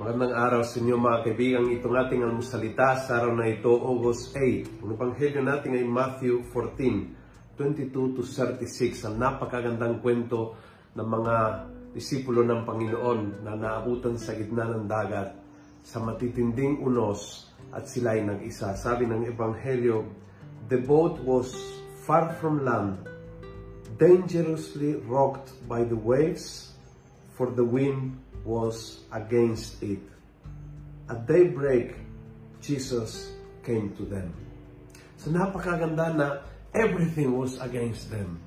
araw sa inyo mga kaibigan. Itong ating almusalita sa araw na ito, August 8. Ang ebanghelyo natin ay Matthew 14, 22 to 36. Ang napakagandang kwento ng mga disipulo ng Panginoon na naabutan sa gitna ng dagat sa matitinding unos at sila ay nag-isa. Sabi ng ebanghelyo, The boat was far from land, dangerously rocked by the waves, for the wind was against it. At daybreak, Jesus came to them. So napakaganda na everything was against them.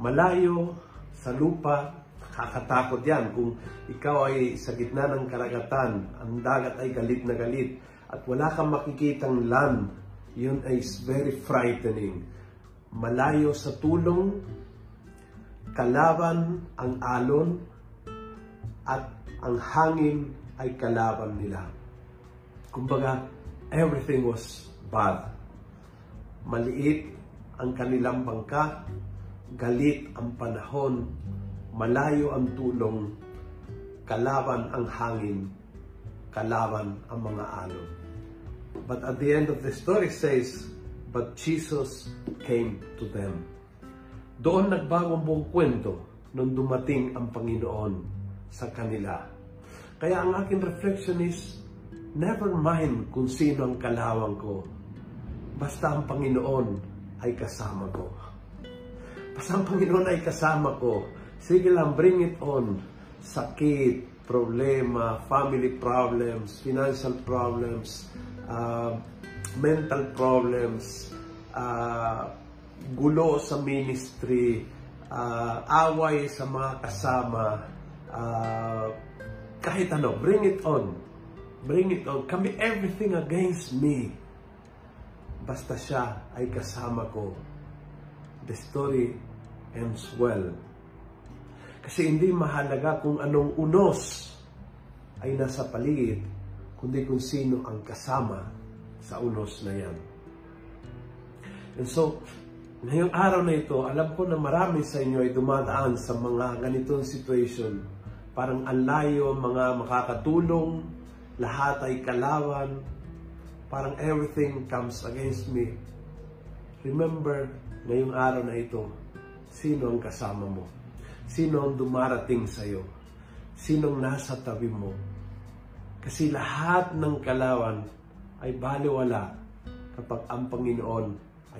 Malayo sa lupa, kakatakot yan. Kung ikaw ay sa gitna ng karagatan, ang dagat ay galit na galit, at wala kang makikitang land, yun ay very frightening. Malayo sa tulong, kalaban ang alon, at ang hangin ay kalaban nila. Kumbaga, everything was bad. Maliit ang kanilang bangka, galit ang panahon, malayo ang tulong, kalaban ang hangin, kalaban ang mga alon. But at the end of the story says, But Jesus came to them. Doon nagbago ang buong kwento nung dumating ang Panginoon sa kanila. Kaya ang aking reflection is, never mind kung sino ang kalawang ko. Basta ang Panginoon ay kasama ko. Basta ang Panginoon ay kasama ko. Sige lang, bring it on. Sakit, problema, family problems, financial problems, uh, mental problems, uh, gulo sa ministry, uh, away sa mga kasama, uh, kahit ano, bring it on. Bring it on. Kami everything against me. Basta siya ay kasama ko. The story ends well. Kasi hindi mahalaga kung anong unos ay nasa paligid, kundi kung sino ang kasama sa unos na yan. And so, ngayong araw na ito, alam ko na marami sa inyo ay dumadaan sa mga ganitong situation Parang ang layo, mga makakatulong, lahat ay kalawan, parang everything comes against me. Remember, ngayong araw na ito, sino ang kasama mo? Sino ang dumarating sa'yo? Sinong nasa tabi mo? Kasi lahat ng kalawan ay baliwala kapag ang Panginoon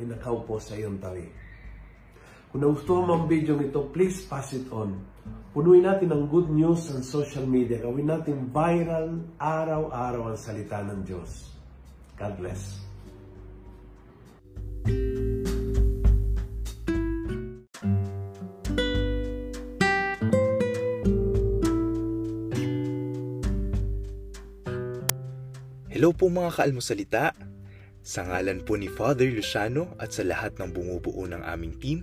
ay nakaupo sa iyong tabi. Kung nagustuhan mo ang video ito, please pass it on. Punuin natin ng good news sa social media. Gawin natin viral araw-araw ang salita ng Diyos. God bless. Hello po mga kaalmosalita. Sa ngalan po ni Father Luciano at sa lahat ng bumubuo ng aming team,